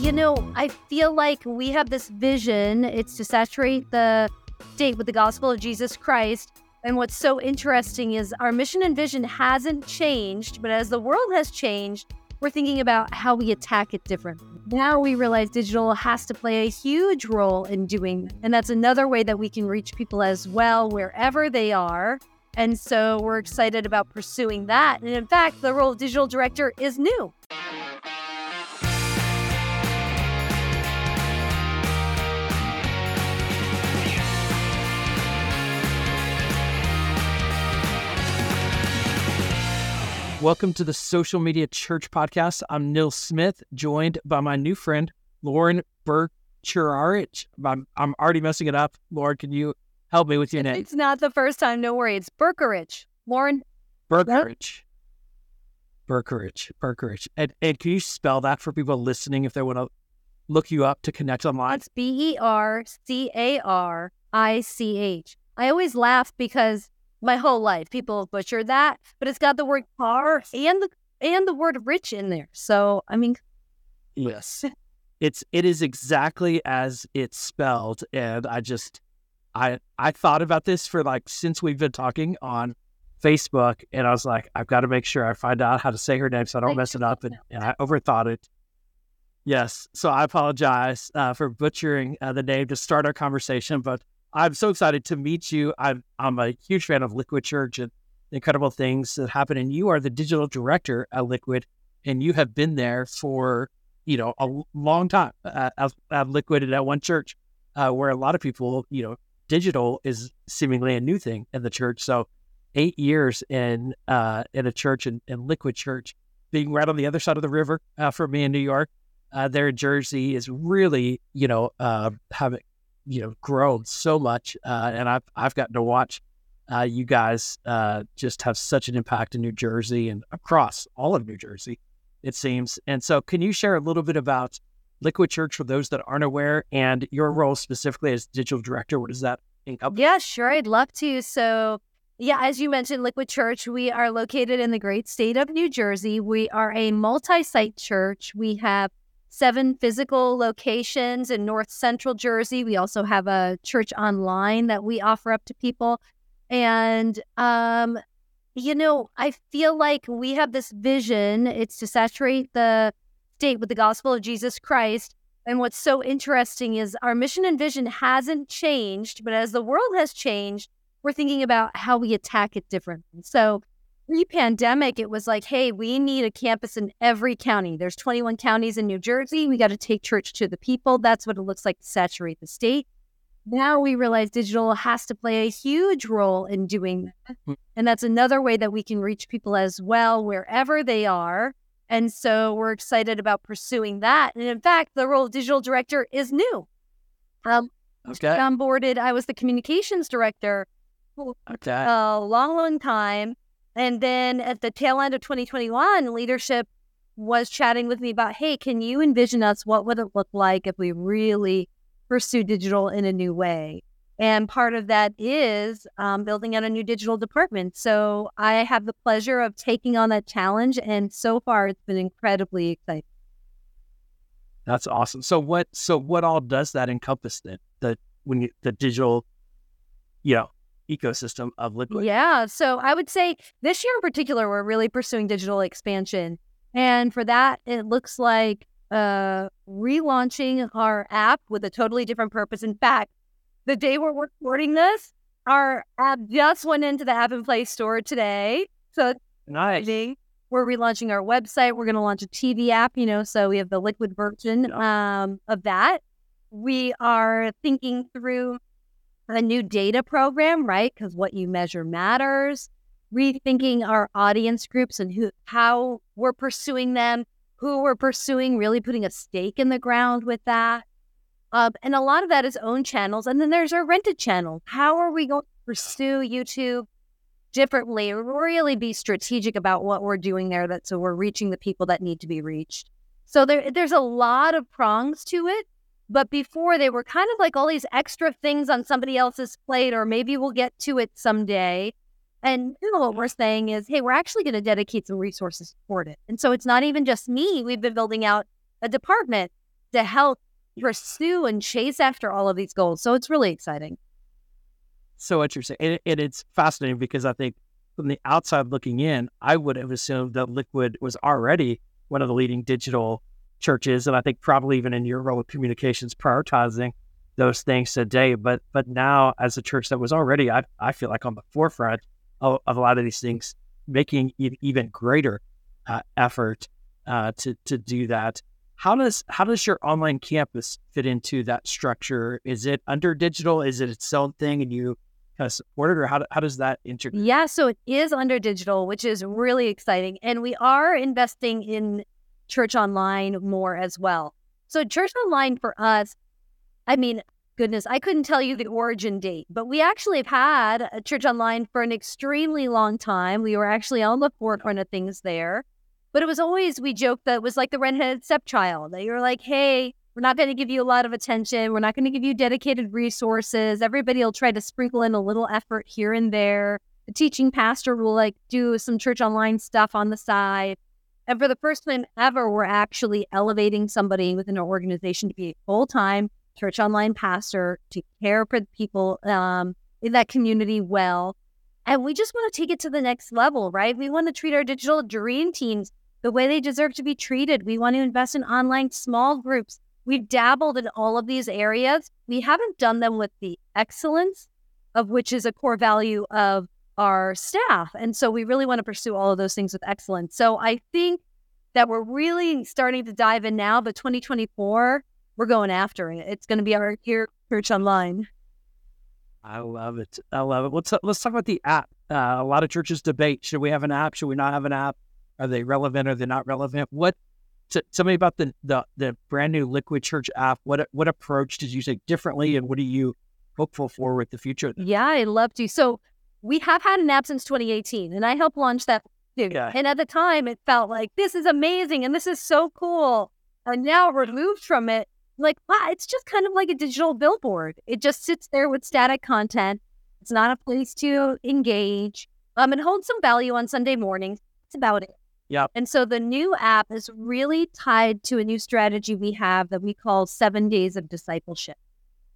you know, I feel like we have this vision. It's to saturate the state with the gospel of Jesus Christ. And what's so interesting is our mission and vision hasn't changed, but as the world has changed, we're thinking about how we attack it differently. Now we realize digital has to play a huge role in doing that. And that's another way that we can reach people as well, wherever they are. And so we're excited about pursuing that. And in fact, the role of digital director is new. Welcome to the Social Media Church Podcast. I'm Nils Smith, joined by my new friend, Lauren Burcherarich. I'm, I'm already messing it up. Lauren, can you help me with your name? It's not the first time. No worry. It's Bercarich. Lauren. Bercarich. Bercarich. Bercarich. And, and can you spell that for people listening if they want to look you up to connect online? It's B E R C A R I C H. I always laugh because my whole life. People have butchered that, but it's got the word car and the and the word rich in there. So I mean, yes, it's it is exactly as it's spelled, and I just I I thought about this for like since we've been talking on Facebook, and I was like, I've got to make sure I find out how to say her name so I don't mess it up, and, and I overthought it. Yes, so I apologize uh, for butchering uh, the name to start our conversation, but I'm so excited to meet you. I'm I'm a huge fan of Liquid Church and the incredible things that happen. And you are the digital director at Liquid, and you have been there for you know a long time uh, at, at Liquid and at One Church, uh, where a lot of people you know digital is seemingly a new thing in the church. So eight years in uh, in a church in, in Liquid Church, being right on the other side of the river uh, for me in New York. Uh, there in Jersey is really, you know, uh, having you know grown so much, uh, and I've I've gotten to watch uh, you guys uh, just have such an impact in New Jersey and across all of New Jersey, it seems. And so, can you share a little bit about Liquid Church for those that aren't aware, and your role specifically as digital director? What does that encompass? Yeah, sure, I'd love to. So. Yeah, as you mentioned, Liquid Church, we are located in the great state of New Jersey. We are a multi site church. We have seven physical locations in North Central Jersey. We also have a church online that we offer up to people. And, um, you know, I feel like we have this vision. It's to saturate the state with the gospel of Jesus Christ. And what's so interesting is our mission and vision hasn't changed, but as the world has changed, we're thinking about how we attack it differently. So pre-pandemic it was like hey we need a campus in every county. There's 21 counties in new jersey. We got to take church to the people. That's what it looks like to saturate the state. Now we realize digital has to play a huge role in doing that. Hmm. and that's another way that we can reach people as well wherever they are. And so we're excited about pursuing that. And in fact the role of digital director is new. Um, okay. onboarded i was the communications director okay. a long long time and then at the tail end of 2021, leadership was chatting with me about, hey, can you envision us? What would it look like if we really pursue digital in a new way? And part of that is um, building out a new digital department. So I have the pleasure of taking on that challenge. And so far, it's been incredibly exciting. That's awesome. So what? So what all does that encompass then? The when you, the digital, you know, ecosystem of Liquid? Yeah. So I would say this year in particular, we're really pursuing digital expansion. And for that, it looks like uh, relaunching our app with a totally different purpose. In fact, the day we're recording this, our app just went into the App and Play store today. So nice. We're relaunching our website. We're going to launch a TV app, you know, so we have the liquid version um, of that. We are thinking through a new data program, right? Because what you measure matters. Rethinking our audience groups and who, how we're pursuing them, who we're pursuing, really putting a stake in the ground with that. Um, and a lot of that is own channels. And then there's our rented channel. How are we going to pursue YouTube differently? Really be strategic about what we're doing there that so we're reaching the people that need to be reached. So there, there's a lot of prongs to it. But before they were kind of like all these extra things on somebody else's plate, or maybe we'll get to it someday. And you know, what we're saying is, hey, we're actually going to dedicate some resources toward it. And so it's not even just me. We've been building out a department to help pursue and chase after all of these goals. So it's really exciting. So interesting. And, and it's fascinating because I think from the outside looking in, I would have assumed that Liquid was already one of the leading digital churches. And I think probably even in your role with communications, prioritizing those things today. But but now as a church that was already, I, I feel like on the forefront of, of a lot of these things, making even greater uh, effort uh, to to do that. How does how does your online campus fit into that structure? Is it under digital? Is it its own thing, and you kind of support it, or how how does that integrate? Yeah, so it is under digital, which is really exciting, and we are investing in Church Online more as well. So Church Online for us, I mean, goodness, I couldn't tell you the origin date, but we actually have had a Church Online for an extremely long time. We were actually on the forefront of things there. But it was always, we joked that it was like the redheaded stepchild, that you were like, hey, we're not going to give you a lot of attention. We're not going to give you dedicated resources. Everybody will try to sprinkle in a little effort here and there. The teaching pastor will like do some church online stuff on the side. And for the first time ever, we're actually elevating somebody within our organization to be a full time church online pastor to care for the people um, in that community well. And we just want to take it to the next level, right? We want to treat our digital dream teams the way they deserve to be treated. We want to invest in online small groups. We've dabbled in all of these areas. We haven't done them with the excellence of which is a core value of our staff. And so we really want to pursue all of those things with excellence. So I think that we're really starting to dive in now, but 2024, we're going after it. It's going to be our year church online. I love it. I love it. Let's let's talk about the app. Uh, a lot of churches debate: should we have an app? Should we not have an app? Are they relevant? Are they not relevant? What? T- tell me about the, the the brand new Liquid Church app. What what approach did you take differently, and what are you hopeful for with the future? Yeah, I love to. So we have had an app since 2018, and I helped launch that too. Yeah. And at the time, it felt like this is amazing and this is so cool. And now removed from it, like wow, it's just kind of like a digital billboard. It just sits there with static content. It's not a place to engage. Um, and hold some value on Sunday mornings. It's about it. Yeah. And so the new app is really tied to a new strategy we have that we call seven days of discipleship.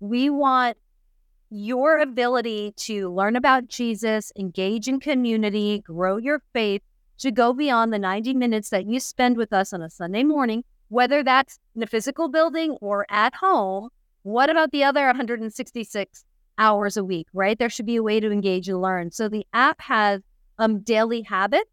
We want your ability to learn about Jesus, engage in community, grow your faith to go beyond the 90 minutes that you spend with us on a Sunday morning, whether that's in a physical building or at home. What about the other 166 hours a week, right? There should be a way to engage and learn. So the app has um, daily habits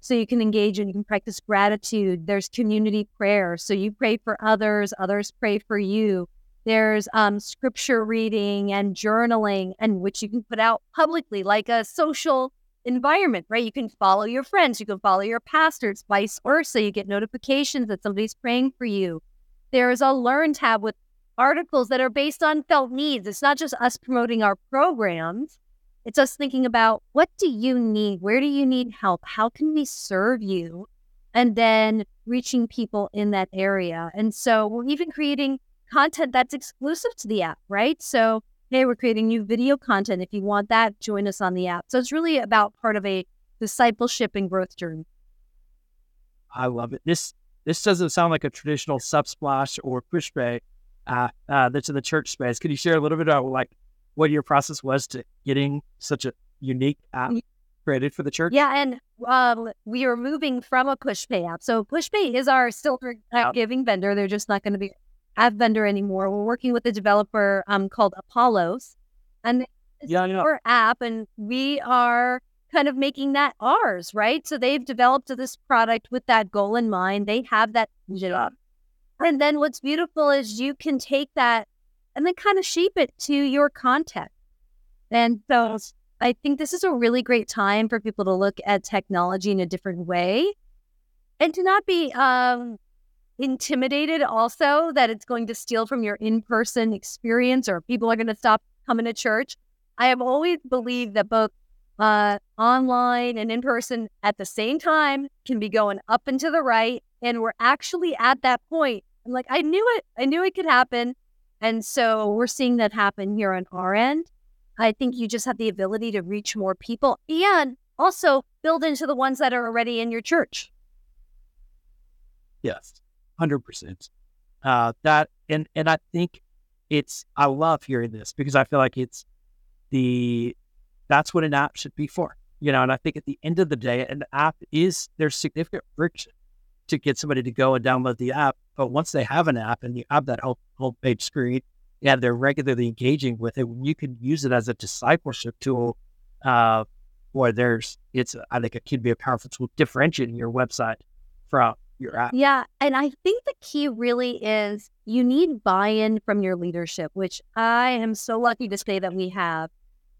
so you can engage and you can practice gratitude. There's community prayer. So you pray for others, others pray for you. There's um, scripture reading and journaling, and which you can put out publicly, like a social environment, right? You can follow your friends, you can follow your pastors, vice versa. You get notifications that somebody's praying for you. There's a learn tab with articles that are based on felt needs. It's not just us promoting our programs, it's us thinking about what do you need? Where do you need help? How can we serve you? And then reaching people in that area. And so we're even creating content that's exclusive to the app, right? So, hey, we're creating new video content. If you want that, join us on the app. So it's really about part of a discipleship and growth journey. I love it. This this doesn't sound like a traditional Subsplash or Pushpay uh, uh, that's in the church space. Could you share a little bit about like what your process was to getting such a unique app created for the church? Yeah, and um, we are moving from a PushPay app. So PushPay is our still giving vendor. They're just not going to be app vendor anymore. We're working with a developer um, called Apollos, and yeah, yeah. our app, and we are kind of making that ours, right? So they've developed this product with that goal in mind. They have that vision. And then what's beautiful is you can take that and then kind of shape it to your context. And so I think this is a really great time for people to look at technology in a different way and to not be um, intimidated also that it's going to steal from your in person experience or people are going to stop coming to church. I have always believed that both uh, online and in person at the same time can be going up and to the right. And we're actually at that point. I'm like, I knew it. I knew it could happen. And so we're seeing that happen here on our end. I think you just have the ability to reach more people and also build into the ones that are already in your church. Yes, 100%. Uh, that and and I think it's I love hearing this because I feel like it's the that's what an app should be for. You know, and I think at the end of the day, an app is there's significant friction to get somebody to go and download the app. But once they have an app and you have that whole page screen, yeah, they're regularly engaging with it. You can use it as a discipleship tool. Uh, or there's it's I think it can be a powerful tool differentiating your website from your app. Yeah. And I think the key really is you need buy in from your leadership, which I am so lucky to say that we have.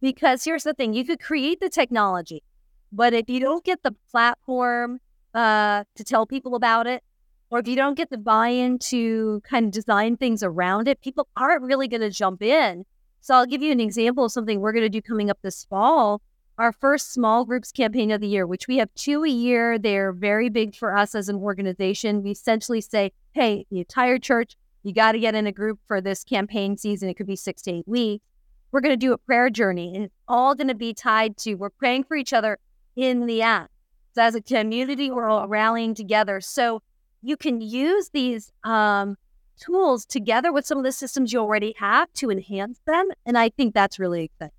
Because here's the thing you could create the technology, but if you don't get the platform uh, to tell people about it, or if you don't get the buy in to kind of design things around it, people aren't really going to jump in. So I'll give you an example of something we're going to do coming up this fall our first small groups campaign of the year, which we have two a year. They're very big for us as an organization. We essentially say, hey, the entire church, you got to get in a group for this campaign season. It could be six to eight weeks. We're going to do a prayer journey, and it's all going to be tied to we're praying for each other in the app. So as a community, we're all rallying together. So you can use these um, tools together with some of the systems you already have to enhance them. And I think that's really exciting.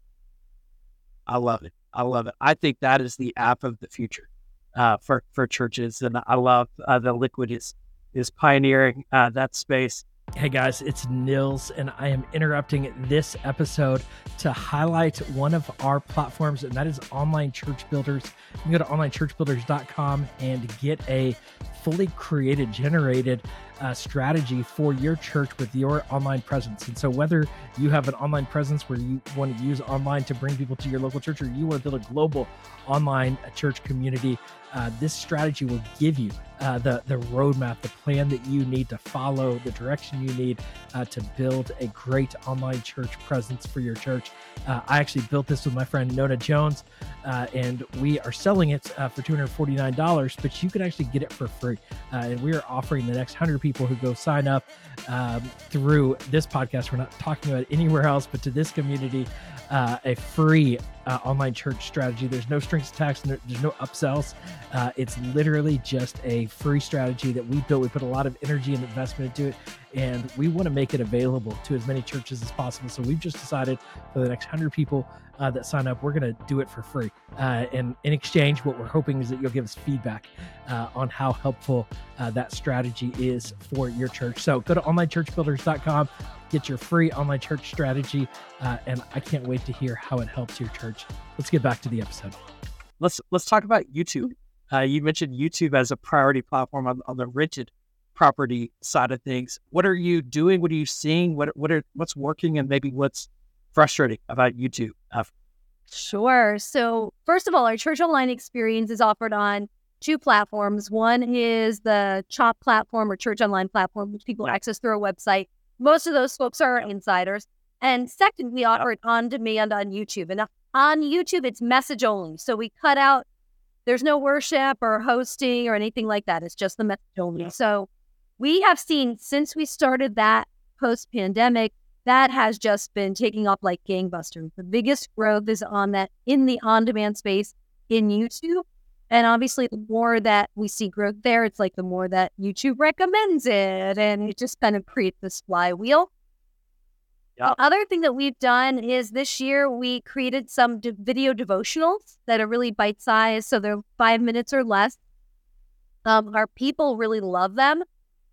I love it. I love it. I think that is the app of the future uh, for for churches, and I love uh, the Liquid is is pioneering uh, that space. Hey guys, it's Nils, and I am interrupting this episode to highlight one of our platforms, and that is Online Church Builders. You can go to onlinechurchbuilders.com and get a fully created, generated uh, strategy for your church with your online presence. And so, whether you have an online presence where you want to use online to bring people to your local church, or you want to build a global online uh, church community, uh, this strategy will give you uh, the the roadmap, the plan that you need to follow, the direction you need uh, to build a great online church presence for your church. Uh, I actually built this with my friend Nona Jones, uh, and we are selling it for two hundred forty nine dollars. But you can actually get it for free, and we are offering the next hundred people who go sign up um, through this podcast. We're not talking about anywhere else, but to this community, a free uh, online church strategy. There's no strings attached, there's no upsells. Uh, it's literally just a free strategy that we built. We put a lot of energy and investment into it, and we want to make it available to as many churches as possible. So we've just decided for the next 100 people uh, that sign up, we're going to do it for free. Uh, and in exchange, what we're hoping is that you'll give us feedback uh, on how helpful uh, that strategy is for your church. So go to onlinechurchbuilders.com get your free online church strategy. Uh, and I can't wait to hear how it helps your church. Let's get back to the episode. Let's let's talk about YouTube. Uh, you mentioned YouTube as a priority platform on, on the rigid property side of things. What are you doing? What are you seeing? What what are what's working and maybe what's frustrating about YouTube? Sure. So first of all, our church online experience is offered on two platforms. One is the CHOP platform or Church Online platform, which people access through our website. Most of those folks are insiders. And second, we offer it on demand on YouTube. And on YouTube, it's message only. So we cut out, there's no worship or hosting or anything like that. It's just the message only. So we have seen since we started that post pandemic, that has just been taking off like gangbusters. The biggest growth is on that in the on demand space in YouTube. And obviously, the more that we see growth there, it's like the more that YouTube recommends it. And it just kind of creates this flywheel. The other thing that we've done is this year we created some de- video devotionals that are really bite sized. So they're five minutes or less. Um, our people really love them,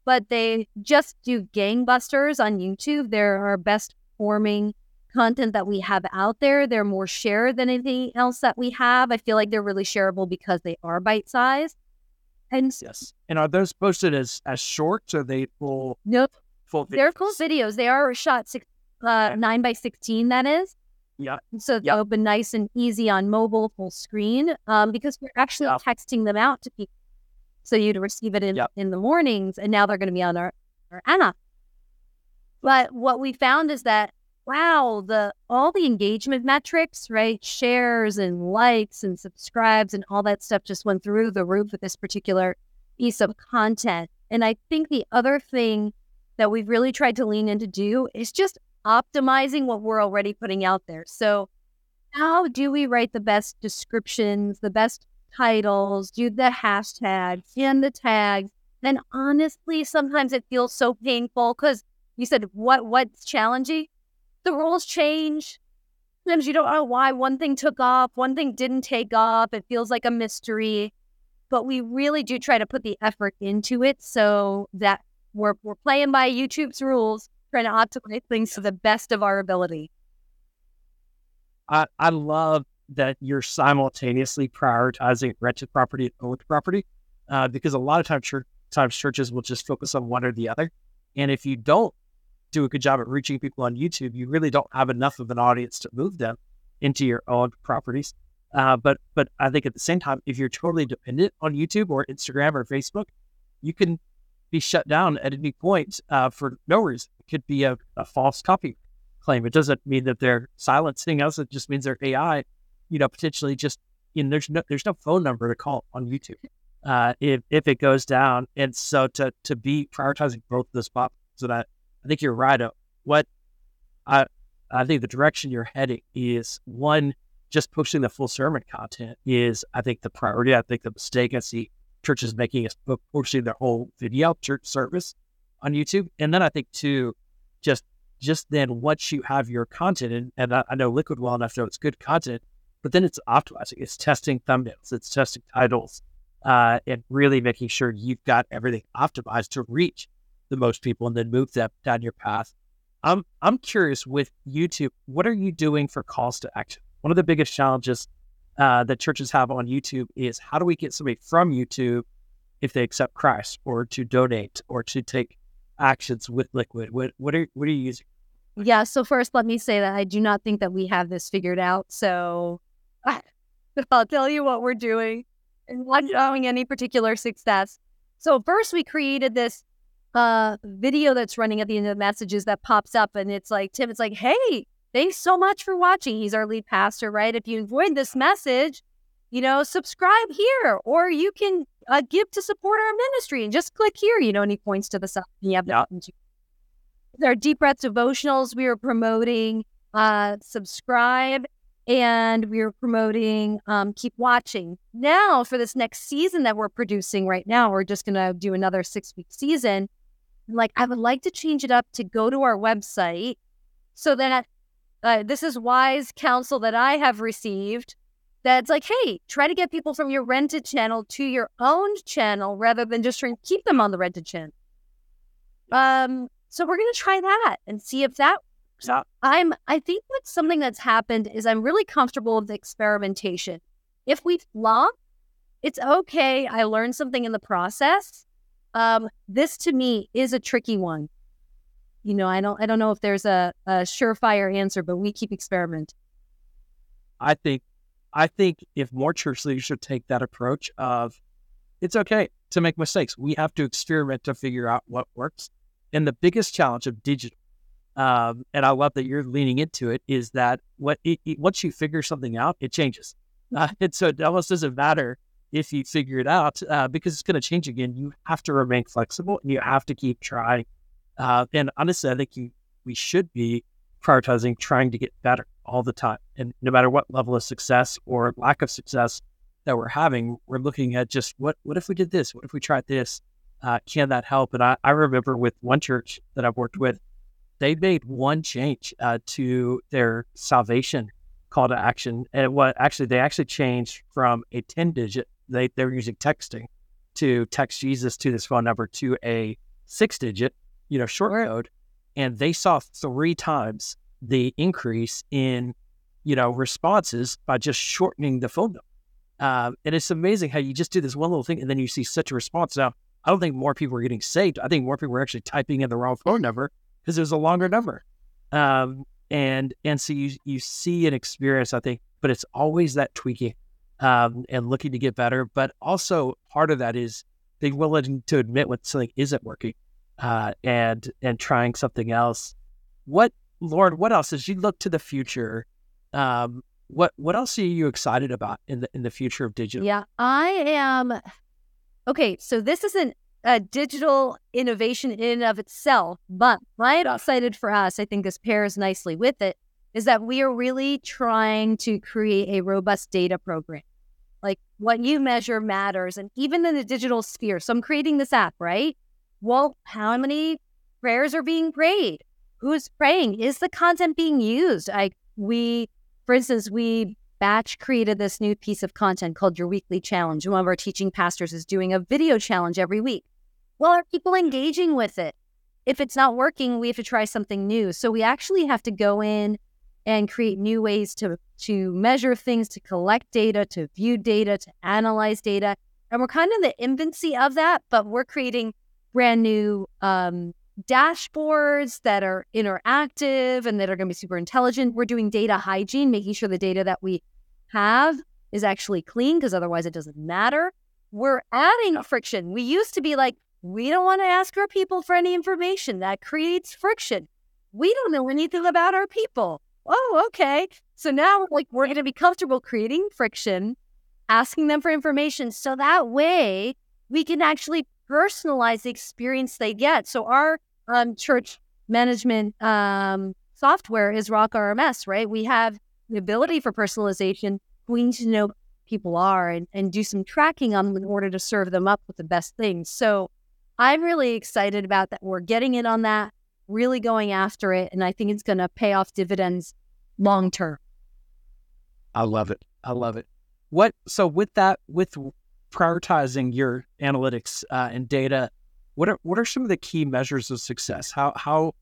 but they just do gangbusters on YouTube. They're our best performing content that we have out there. They're more shared than anything else that we have. I feel like they're really shareable because they are bite sized. And yes, and are those posted as as shorts? Are they full? Nope, full. Videos? They're full videos. They are shot six, uh, nine by sixteen. That is. Yeah. So they open nice and easy on mobile, full screen. Um, because we're actually yep. texting them out to people, so you'd receive it in yep. in the mornings, and now they're going to be on our our Anna. But what we found is that wow, the all the engagement metrics, right? Shares and likes and subscribes and all that stuff just went through the roof with this particular piece of content. And I think the other thing that we've really tried to lean into do is just optimizing what we're already putting out there. So how do we write the best descriptions, the best titles, do the hashtags and the tags And honestly, sometimes it feels so painful because you said what what's challenging? The rules change. Sometimes you don't know why one thing took off, one thing didn't take off. It feels like a mystery. But we really do try to put the effort into it so that we're we're playing by YouTube's rules, trying to optimize things to the best of our ability. I, I love that you're simultaneously prioritizing rented property and owned property uh, because a lot of times, church, times churches will just focus on one or the other. And if you don't do a good job at reaching people on YouTube, you really don't have enough of an audience to move them into your own properties. Uh, but but I think at the same time, if you're totally dependent on YouTube or Instagram or Facebook, you can be shut down at any point uh, for no reason. It could be a, a false copy claim. It doesn't mean that they're silencing us. It just means their AI, you know, potentially just you know, there's no there's no phone number to call on YouTube uh, if if it goes down. And so to to be prioritizing both those spots, so that I think you're right. Uh, what I I think the direction you're heading is one just pushing the full sermon content is I think the priority. I think the mistake I see churches making is pushing their whole video church service on YouTube, and then I think two, just just then once you have your content, and, and I, I know Liquid well enough to know it's good content, but then it's optimizing, it's testing thumbnails, it's testing titles, uh, and really making sure you've got everything optimized to reach the most people and then move them down your path. I'm I'm curious with YouTube, what are you doing for calls to action? One of the biggest challenges uh, that churches have on YouTube is how do we get somebody from YouTube if they accept Christ or to donate or to take actions with Liquid? What what are what are you using? Yeah. So first, let me say that I do not think that we have this figured out. So I'll tell you what we're doing and not showing any particular success. So first, we created this uh, video that's running at the end of the messages that pops up, and it's like Tim. It's like, hey, thanks so much for watching. He's our lead pastor, right? If you enjoyed this message, you know, subscribe here, or you can uh, give to support our ministry and just click here, you know, and he points to the side. And you have yeah. There are deep breath devotionals we are promoting. Uh, subscribe and we are promoting um, keep watching now for this next season that we're producing right now we're just going to do another six week season like i would like to change it up to go to our website so that uh, this is wise counsel that i have received that's like, hey, try to get people from your rented channel to your own channel rather than just trying to keep them on the rented channel. Um, so we're gonna try that and see if that works I'm I think what's something that's happened is I'm really comfortable with experimentation. If we flop, it's okay. I learned something in the process. Um, this to me is a tricky one. You know, I don't I don't know if there's a, a surefire answer, but we keep experimenting. I think I think if more church leaders should take that approach of it's okay to make mistakes. We have to experiment to figure out what works. And the biggest challenge of digital, um, and I love that you're leaning into it, is that what it, it, once you figure something out, it changes. Uh, and so it almost doesn't matter if you figure it out uh, because it's going to change again. You have to remain flexible and you have to keep trying. Uh, and honestly, I think you we should be prioritizing trying to get better all the time. And no matter what level of success or lack of success that we're having, we're looking at just what what if we did this? What if we tried this? Uh, can that help? And I, I remember with one church that I've worked with, they made one change uh, to their salvation call to action. And what actually, they actually changed from a 10 digit, they, they were using texting to text Jesus to this phone number to a six digit, you know, short code. And they saw three times the increase in, you know, responses by just shortening the phone number. Um, and it's amazing how you just do this one little thing and then you see such a response. Now, I don't think more people are getting saved. I think more people are actually typing in the wrong phone number because there's a longer number. Um, and and so you you see an experience, I think, but it's always that tweaking um, and looking to get better. But also part of that is being willing to admit when something isn't working uh, and and trying something else. What Lauren, what else as you look to the future? Um, what what else are you excited about in the in the future of digital? Yeah, I am. Okay, so this isn't a digital innovation in and of itself, but I'm excited for us, I think this pairs nicely with it, is that we are really trying to create a robust data program. Like what you measure matters. And even in the digital sphere. So I'm creating this app, right? Well, how many prayers are being prayed? Who's praying? Is the content being used? I we, for instance, we batch created this new piece of content called your weekly challenge. One of our teaching pastors is doing a video challenge every week. Well, are people engaging with it? If it's not working, we have to try something new. So we actually have to go in and create new ways to to measure things, to collect data, to view data, to analyze data. And we're kind of the infancy of that, but we're creating brand new um, dashboards that are interactive and that are going to be super intelligent. We're doing data hygiene, making sure the data that we have is actually clean because otherwise it doesn't matter. We're adding friction. We used to be like, we don't want to ask our people for any information. That creates friction. We don't know anything about our people. Oh, okay. So now like we're going to be comfortable creating friction, asking them for information so that way we can actually personalize the experience they get. So our um, church management um, software is Rock RMS, right? We have the ability for personalization. We need to know people are and, and do some tracking on them in order to serve them up with the best things. So I'm really excited about that. We're getting in on that, really going after it. And I think it's going to pay off dividends long term. I love it. I love it. What so with that with prioritizing your analytics uh, and data, what are what are some of the key measures of success? How how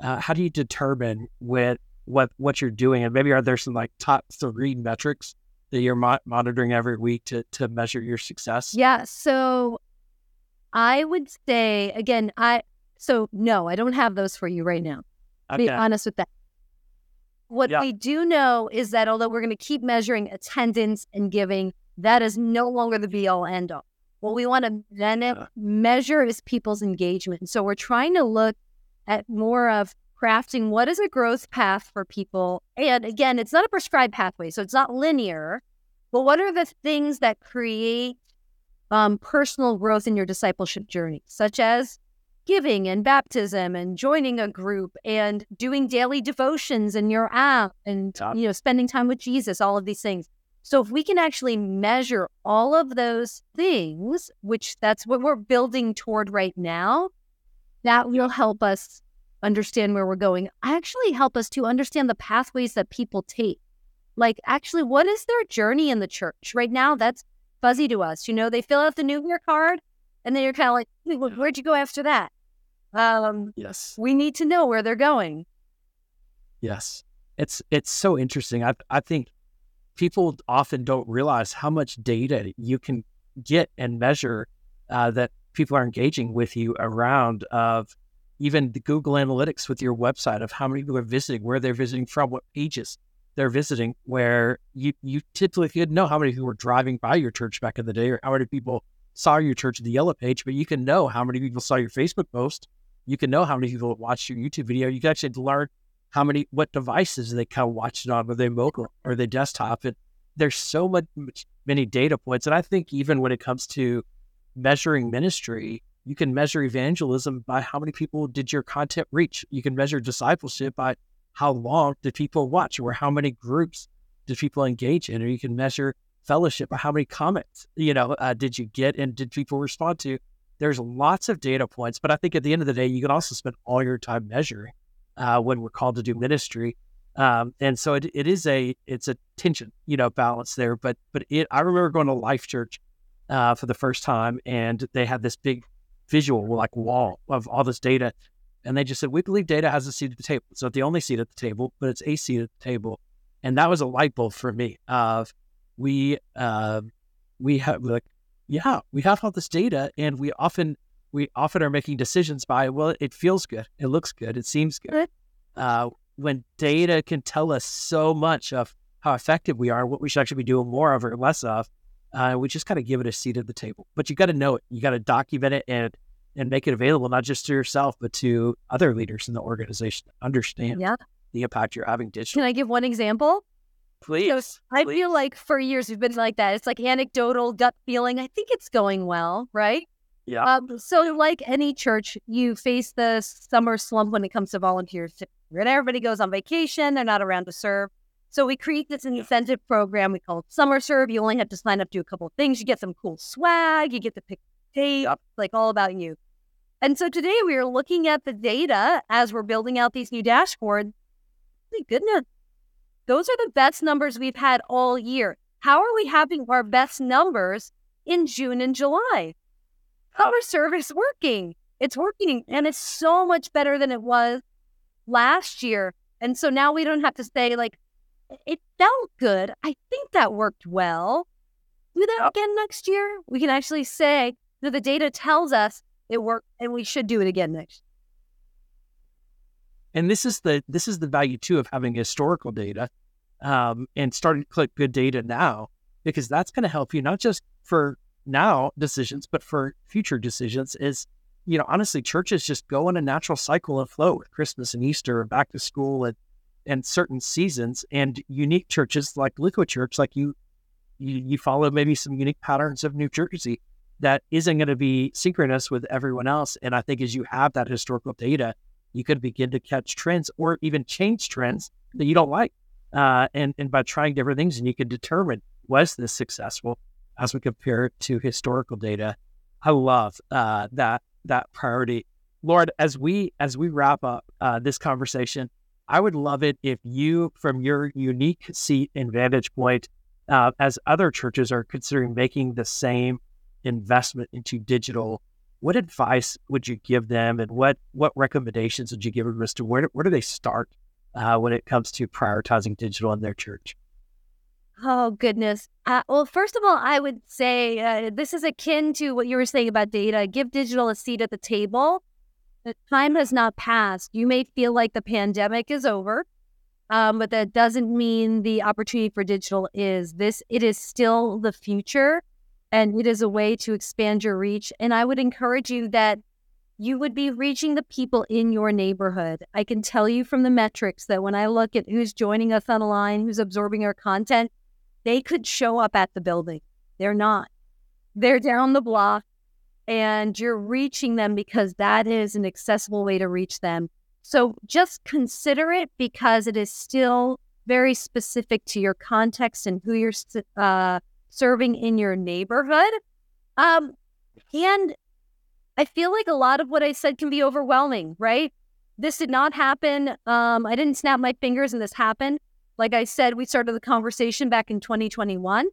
uh, how do you determine what what what you're doing? And maybe are there some like top three metrics that you're mo- monitoring every week to to measure your success? Yeah. So I would say again, I so no, I don't have those for you right now. Okay. Be honest with that. What yeah. we do know is that although we're going to keep measuring attendance and giving, that is no longer the be all end all. What we want to then measure is people's engagement. So we're trying to look at more of crafting what is a growth path for people. And again, it's not a prescribed pathway, so it's not linear. But what are the things that create um, personal growth in your discipleship journey, such as giving and baptism and joining a group and doing daily devotions in your app and you know spending time with Jesus, all of these things. So if we can actually measure all of those things, which that's what we're building toward right now, that will help us understand where we're going. Actually help us to understand the pathways that people take. Like actually what is their journey in the church? Right now that's fuzzy to us. You know, they fill out the New Year card and then you're kind of like, well, where'd you go after that? Um, yes. We need to know where they're going. Yes. It's it's so interesting. I I think people often don't realize how much data you can get and measure uh, that people are engaging with you around of even the Google Analytics with your website of how many people are visiting, where they're visiting from, what pages they're visiting, where you, you typically could know how many people were driving by your church back in the day or how many people saw your church the yellow page, but you can know how many people saw your Facebook post you can know how many people watched your YouTube video. You can actually learn how many, what devices they kind of watched it on, whether they mobile or they desktop. And there's so much, many data points. And I think even when it comes to measuring ministry, you can measure evangelism by how many people did your content reach. You can measure discipleship by how long did people watch or how many groups did people engage in, or you can measure fellowship by how many comments, you know, uh, did you get and did people respond to? There's lots of data points, but I think at the end of the day, you can also spend all your time measuring uh, when we're called to do ministry. Um, and so it, it is a it's a tension, you know, balance there. But but it I remember going to Life Church uh, for the first time, and they had this big visual like wall of all this data, and they just said we believe data has a seat at the table. It's not the only seat at the table, but it's a seat at the table, and that was a light bulb for me. Of we uh, we have like yeah, we have all this data, and we often we often are making decisions by well, it feels good, it looks good, it seems good. Uh, when data can tell us so much of how effective we are, what we should actually be doing more of or less of, uh, we just kind of give it a seat at the table. But you got to know it, you got to document it, and and make it available not just to yourself but to other leaders in the organization. to Understand yeah. the impact you're having digitally. Can I give one example? Please. So I feel like for years we've been like that. It's like anecdotal gut feeling. I think it's going well, right? Yeah. Um, so, like any church, you face the summer slump when it comes to volunteers. Everybody goes on vacation; they're not around to serve. So we create this incentive program. We call Summer Serve. You only have to sign up, do a couple of things. You get some cool swag. You get to pick date, like all about you. And so today we are looking at the data as we're building out these new dashboards. My goodness, those are the best numbers we've had all year. How are we having our best numbers in June and July? Our service working. It's working and it's so much better than it was last year. And so now we don't have to say, like, it felt good. I think that worked well. Do that again next year. We can actually say that the data tells us it worked and we should do it again next. And this is the this is the value too of having historical data um, and starting to collect good data now because that's going to help you not just for now decisions but for future decisions. Is you know honestly churches just go in a natural cycle and flow with Christmas and Easter and back to school and and certain seasons and unique churches like Liquid Church, like you, you, you follow maybe some unique patterns of New Jersey that isn't going to be synchronous with everyone else. And I think as you have that historical data, you could begin to catch trends or even change trends that you don't like. Uh, and, and by trying different things, and you can determine was this successful as we compare it to historical data. I love uh, that that priority, Lauren. As we as we wrap up uh, this conversation, I would love it if you, from your unique seat and vantage point, uh, as other churches are considering making the same investment into digital, what advice would you give them, and what what recommendations would you give them as to where where do they start uh, when it comes to prioritizing digital in their church? Oh goodness. Uh, well, first of all, I would say uh, this is akin to what you were saying about data. Give digital a seat at the table the time has not passed. You may feel like the pandemic is over, um, but that doesn't mean the opportunity for digital is. This it is still the future, and it is a way to expand your reach. And I would encourage you that you would be reaching the people in your neighborhood. I can tell you from the metrics that when I look at who's joining us online, who's absorbing our content, they could show up at the building. They're not. They're down the block and you're reaching them because that is an accessible way to reach them. So just consider it because it is still very specific to your context and who you're uh, serving in your neighborhood. Um, and I feel like a lot of what I said can be overwhelming, right? This did not happen. Um, I didn't snap my fingers and this happened. Like I said, we started the conversation back in 2021.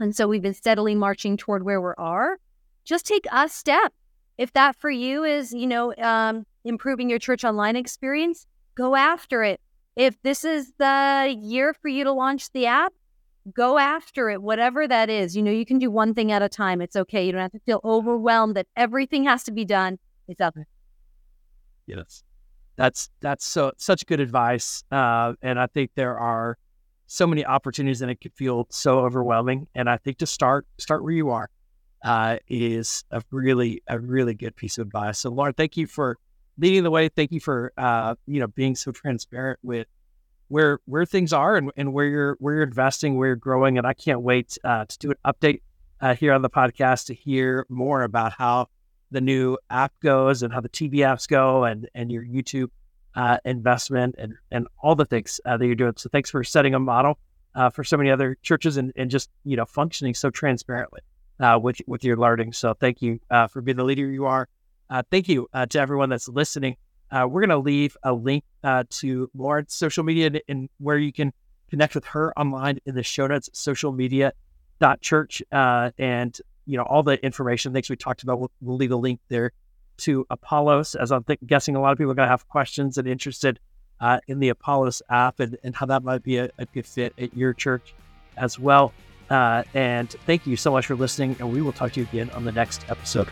And so we've been steadily marching toward where we are just take a step. If that for you is, you know, um, improving your church online experience, go after it. If this is the year for you to launch the app, go after it, whatever that is. You know, you can do one thing at a time. It's okay. You don't have to feel overwhelmed that everything has to be done. It's up. Yes. That's that's so such good advice. Uh, and I think there are so many opportunities and it could feel so overwhelming. And I think to start start where you are uh, is a really a really good piece of advice. So, Lauren, thank you for leading the way. Thank you for uh, you know being so transparent with where where things are and, and where you're where you're investing, where you're growing. And I can't wait uh, to do an update uh, here on the podcast to hear more about how the new app goes and how the TV apps go and and your YouTube uh, investment and and all the things uh, that you're doing. So, thanks for setting a model for so many other churches and, and just you know functioning so transparently uh, with with your learning. So thank you uh, for being the leader you are. Uh, thank you uh, to everyone that's listening. Uh, we're going to leave a link uh, to Lauren's social media and, and, where you can connect with her online in the show notes, social media dot church, and you know all the information things we talked about. We'll, we'll leave a link there to Apollos, as I'm th- guessing a lot of people are going to have questions and interested in the Apollos app and, and how that might be a, a good fit at your church as well. Uh, and thank you so much for listening, and we will talk to you again on the next episode.